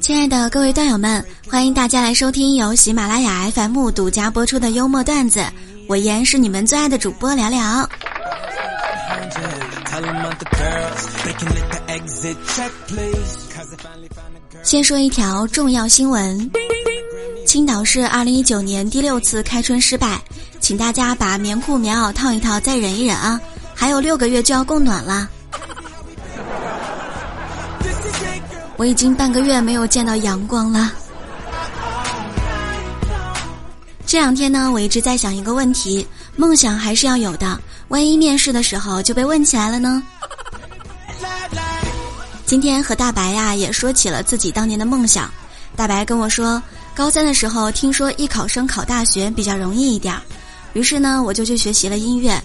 亲爱的各位段友们，欢迎大家来收听由喜马拉雅 FM 独家播出的幽默段子。我依然是你们最爱的主播聊聊。先说一条重要新闻：青岛市二零一九年第六次开春失败，请大家把棉裤棉袄套一套，再忍一忍啊！还有六个月就要供暖了。我已经半个月没有见到阳光了。这两天呢，我一直在想一个问题：梦想还是要有的，万一面试的时候就被问起来了呢？今天和大白呀也说起了自己当年的梦想。大白跟我说，高三的时候听说艺考生考大学比较容易一点儿，于是呢我就去学习了音乐。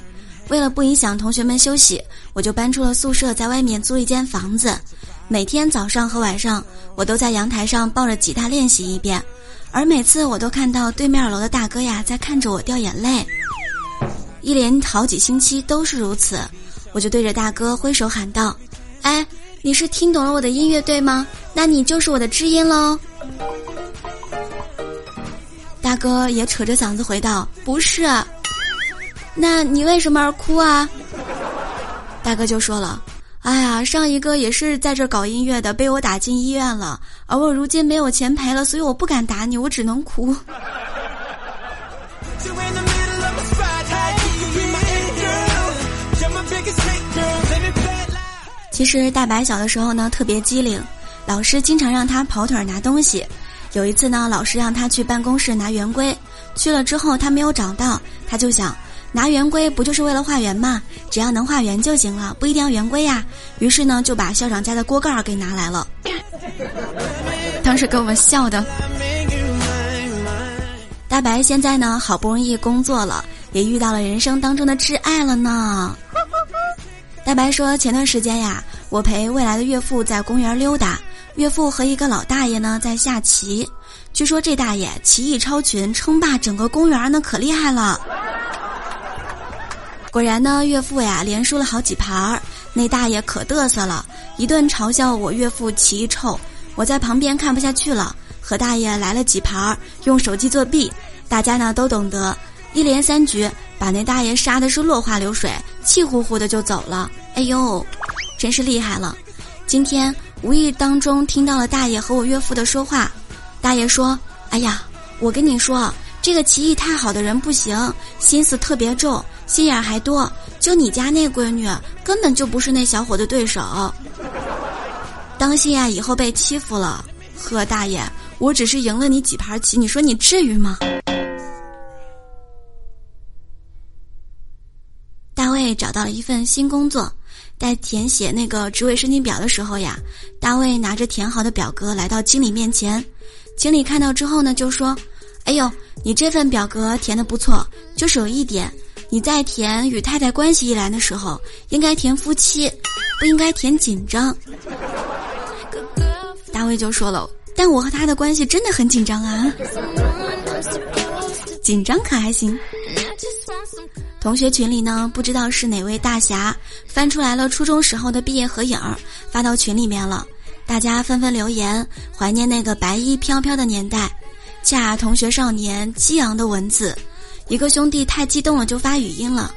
为了不影响同学们休息，我就搬出了宿舍，在外面租一间房子。每天早上和晚上，我都在阳台上抱着吉他练习一遍，而每次我都看到对面楼的大哥呀在看着我掉眼泪，一连好几星期都是如此，我就对着大哥挥手喊道：“哎，你是听懂了我的音乐对吗？那你就是我的知音喽。”大哥也扯着嗓子回道：“不是。”那你为什么而哭啊？大哥就说了。哎呀，上一个也是在这搞音乐的，被我打进医院了。而我如今没有钱赔了，所以我不敢打你，我只能哭。其实大白小的时候呢，特别机灵，老师经常让他跑腿拿东西。有一次呢，老师让他去办公室拿圆规，去了之后他没有找到，他就想。拿圆规不就是为了画圆吗？只要能画圆就行了，不一定要圆规呀。于是呢，就把校长家的锅盖给拿来了。当时给我们笑的。大白现在呢，好不容易工作了，也遇到了人生当中的挚爱了呢。大白说，前段时间呀，我陪未来的岳父在公园溜达，岳父和一个老大爷呢在下棋，据说这大爷棋艺超群，称霸整个公园呢，可厉害了。果然呢，岳父呀连输了好几盘儿，那大爷可嘚瑟了，一顿嘲笑我岳父棋艺臭。我在旁边看不下去了，和大爷来了几盘儿，用手机作弊。大家呢都懂得，一连三局把那大爷杀的是落花流水，气呼呼的就走了。哎呦，真是厉害了！今天无意当中听到了大爷和我岳父的说话，大爷说：“哎呀，我跟你说，这个棋艺太好的人不行，心思特别重。”心眼还多，就你家那闺女根本就不是那小伙的对手。当心啊，以后被欺负了。呵，大爷，我只是赢了你几盘棋，你说你至于吗？卫找到了一份新工作，在填写那个职位申请表的时候呀，大卫拿着填好的表格来到经理面前，经理看到之后呢，就说：“哎呦，你这份表格填的不错，就是有一点。”你在填与太太关系一栏的时候，应该填夫妻，不应该填紧张。大卫就说了，但我和他的关系真的很紧张啊，紧张可还行。同学群里呢，不知道是哪位大侠翻出来了初中时候的毕业合影，发到群里面了，大家纷纷留言怀念那个白衣飘飘的年代，恰同学少年激昂的文字。一个兄弟太激动了，就发语音了：“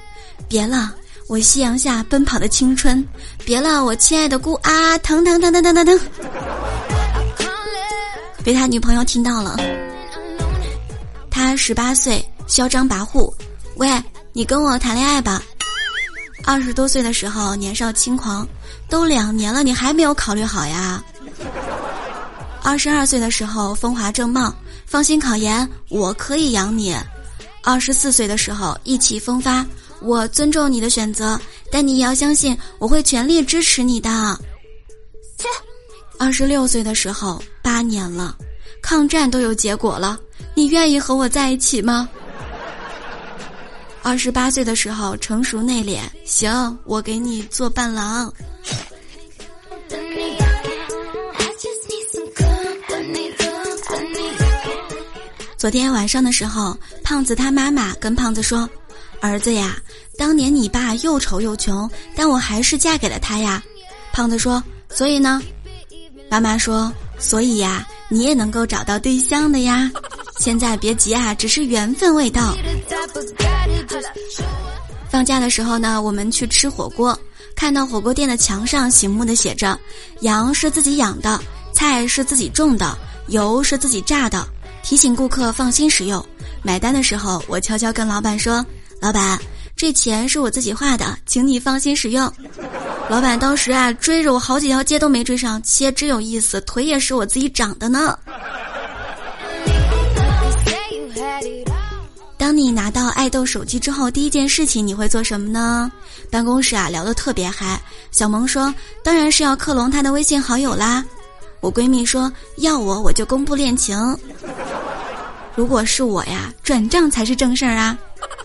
别了，我夕阳下奔跑的青春；别了，我亲爱的姑啊，疼疼疼疼疼疼疼！”被他女朋友听到了，他十八岁，嚣张跋扈。喂，你跟我谈恋爱吧。二十多岁的时候年少轻狂，都两年了，你还没有考虑好呀？二十二岁的时候风华正茂，放心考研，我可以养你。二十四岁的时候意气风发，我尊重你的选择，但你也要相信我会全力支持你的。切，二十六岁的时候八年了，抗战都有结果了，你愿意和我在一起吗？二十八岁的时候成熟内敛，行，我给你做伴郎。昨天晚上的时候，胖子他妈妈跟胖子说：“儿子呀，当年你爸又丑又穷，但我还是嫁给了他呀。”胖子说：“所以呢？”妈妈说：“所以呀，你也能够找到对象的呀。现在别急啊，只是缘分未到。”放假的时候呢，我们去吃火锅，看到火锅店的墙上醒目的写着：“羊是自己养的，菜是自己种的，油是自己榨的。”提醒顾客放心食用。买单的时候，我悄悄跟老板说：“老板，这钱是我自己花的，请你放心使用。”老板当时啊，追着我好几条街都没追上，切真有意思，腿也是我自己长的呢。当你拿到爱豆手机之后，第一件事情你会做什么呢？办公室啊聊得特别嗨，小萌说：“当然是要克隆他的微信好友啦。”我闺蜜说：“要我我就公布恋情。”如果是我呀，转账才是正事儿啊！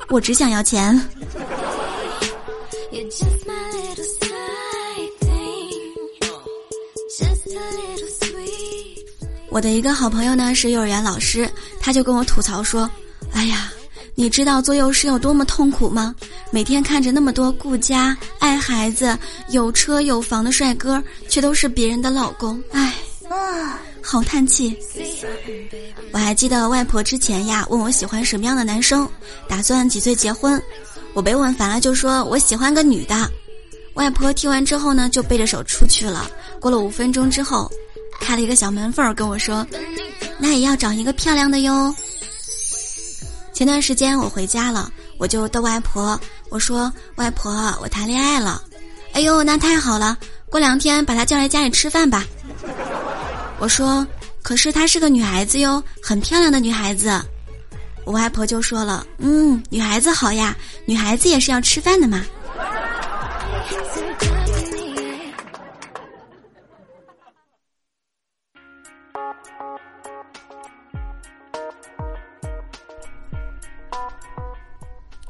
我只想要钱。我的一个好朋友呢是幼儿园老师，他就跟我吐槽说：“哎呀，你知道做幼师有多么痛苦吗？每天看着那么多顾家、爱孩子、有车有房的帅哥，却都是别人的老公，唉，好叹气。”我还记得外婆之前呀问我喜欢什么样的男生，打算几岁结婚，我被问烦了就说我喜欢个女的。外婆听完之后呢就背着手出去了。过了五分钟之后。开了一个小门缝，跟我说：“那也要找一个漂亮的哟。”前段时间我回家了，我就逗外婆，我说：“外婆，我谈恋爱了。”哎呦，那太好了！过两天把她叫来家里吃饭吧。我说：“可是她是个女孩子哟，很漂亮的女孩子。”我外婆就说了：“嗯，女孩子好呀，女孩子也是要吃饭的嘛。”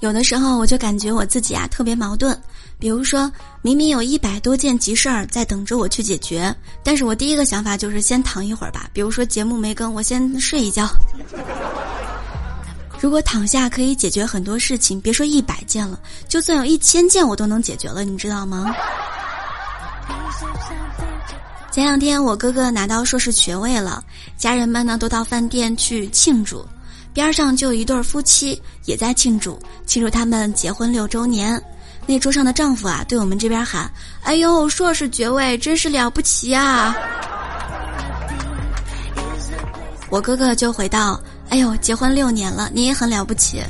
有的时候我就感觉我自己啊特别矛盾，比如说明明有一百多件急事儿在等着我去解决，但是我第一个想法就是先躺一会儿吧。比如说节目没更，我先睡一觉。如果躺下可以解决很多事情，别说一百件了，就算有一千件我都能解决了，你知道吗？前两天我哥哥拿到硕士学位了，家人们呢都到饭店去庆祝。边上就有一对夫妻也在庆祝，庆祝他们结婚六周年。那桌上的丈夫啊，对我们这边喊：“哎呦，硕士爵位真是了不起啊！”我哥哥就回道：“哎呦，结婚六年了，你也很了不起。”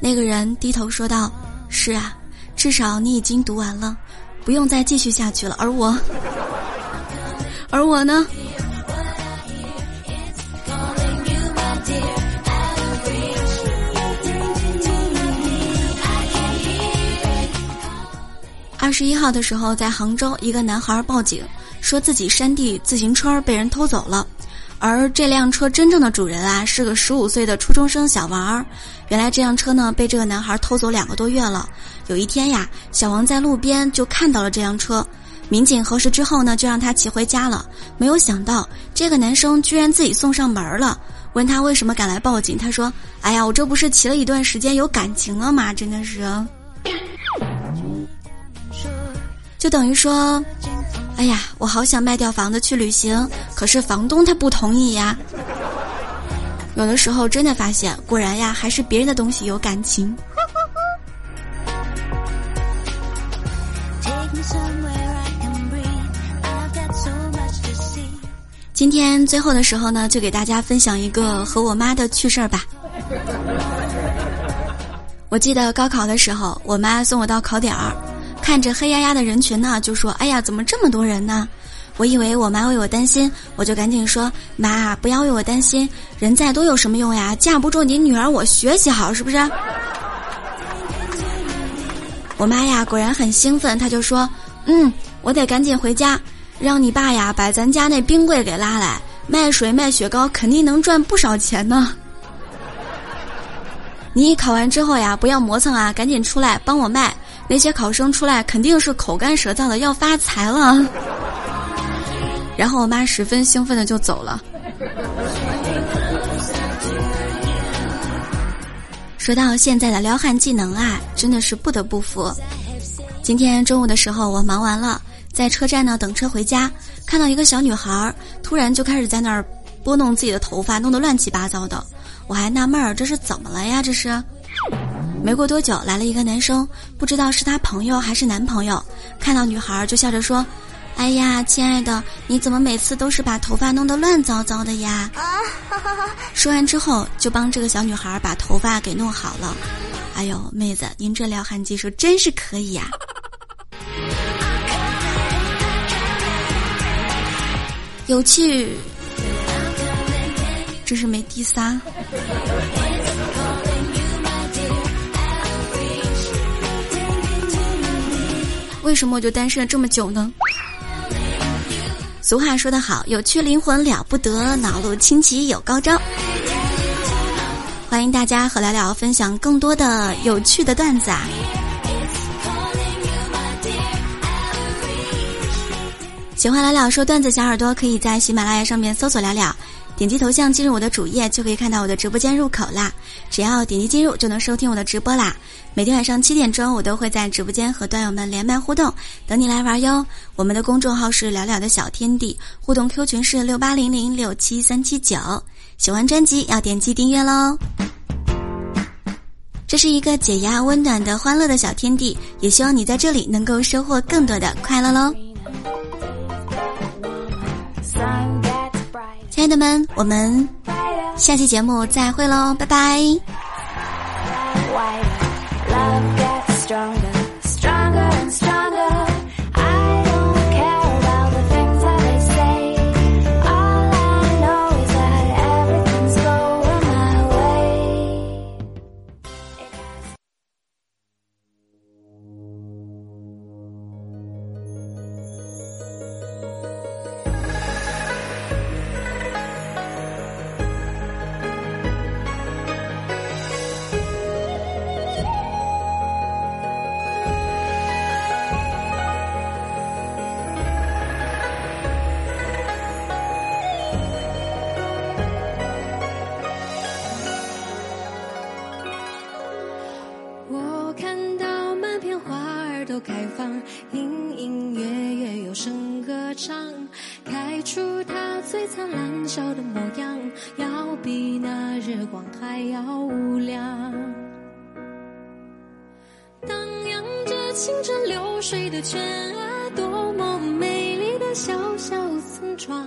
那个人低头说道：“是啊，至少你已经读完了，不用再继续下去了。而我，而我呢？”十一号的时候，在杭州，一个男孩报警，说自己山地自行车被人偷走了，而这辆车真正的主人啊，是个十五岁的初中生小王。原来这辆车呢，被这个男孩偷走两个多月了。有一天呀，小王在路边就看到了这辆车，民警核实之后呢，就让他骑回家了。没有想到，这个男生居然自己送上门了。问他为什么敢来报警，他说：“哎呀，我这不是骑了一段时间有感情了吗？真的是。”就等于说，哎呀，我好想卖掉房子去旅行，可是房东他不同意呀。有的时候真的发现，果然呀，还是别人的东西有感情。今天最后的时候呢，就给大家分享一个和我妈的趣事儿吧。我记得高考的时候，我妈送我到考点儿。看着黑压压的人群呢，就说：“哎呀，怎么这么多人呢？”我以为我妈为我担心，我就赶紧说：“妈，不要为我担心，人再多有什么用呀？架不住你女儿我学习好，是不是？”我妈呀，果然很兴奋，她就说：“嗯，我得赶紧回家，让你爸呀把咱家那冰柜给拉来，卖水卖雪糕肯定能赚不少钱呢。你考完之后呀，不要磨蹭啊，赶紧出来帮我卖。”那些考生出来肯定是口干舌燥的，要发财了。然后我妈十分兴奋的就走了。说到现在的撩汉技能啊，真的是不得不服。今天中午的时候，我忙完了，在车站呢等车回家，看到一个小女孩突然就开始在那儿拨弄自己的头发，弄得乱七八糟的。我还纳闷儿，这是怎么了呀？这是。没过多久，来了一个男生，不知道是他朋友还是男朋友，看到女孩就笑着说：“哎呀，亲爱的，你怎么每次都是把头发弄得乱糟糟的呀？”说完之后，就帮这个小女孩把头发给弄好了。哎呦，妹子，您这撩汉技术真是可以呀！有趣，这是没第三。为什么我就单身了这么久呢？俗话说得好，有趣灵魂了不得，脑路清奇有高招。欢迎大家和聊聊分享更多的有趣的段子啊！喜欢聊聊说段子小耳朵，可以在喜马拉雅上面搜索聊聊。点击头像进入我的主页，就可以看到我的直播间入口啦。只要点击进入，就能收听我的直播啦。每天晚上七点钟，我都会在直播间和段友们连麦互动，等你来玩哟。我们的公众号是“聊聊的小天地”，互动 Q 群是六八零零六七三七九。喜欢专辑要点击订阅喽。这是一个解压、温暖的欢乐的小天地，也希望你在这里能够收获更多的快乐喽。亲爱的们，我们下期节目再会喽，拜拜。开出它最灿烂笑的模样，要比那日光还要亮。荡漾着清澈流水的泉啊，多么美丽的小小村庄。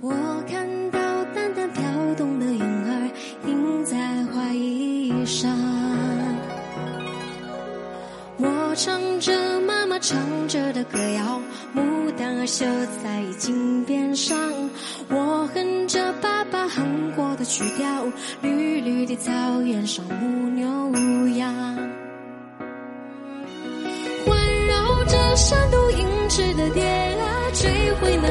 我看到淡淡飘动的云儿，印在花衣上。唱着妈妈唱着的歌谣，牡丹儿绣在襟边上。我哼着爸爸哼过的曲调，绿绿的草原上牧牛羊，环绕着山都银翅的蝶啊，追回那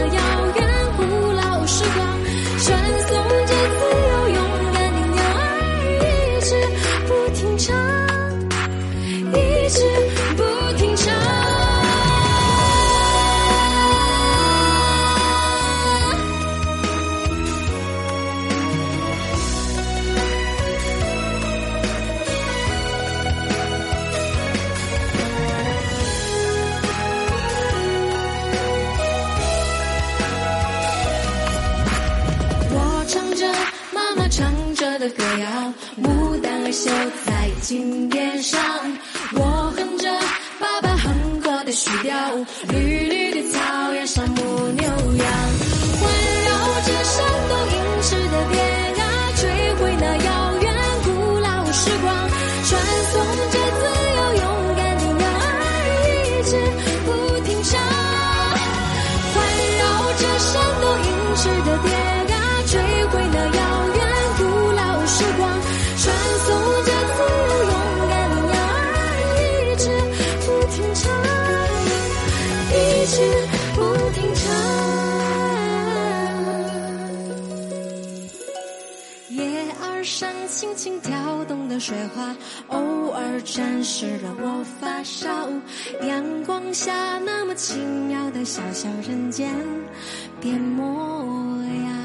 我哼着爸爸哼过的曲调，不停唱，叶儿上轻轻跳动的水花，偶尔沾湿了我发梢。阳光下，那么奇妙的小小人间，变模样。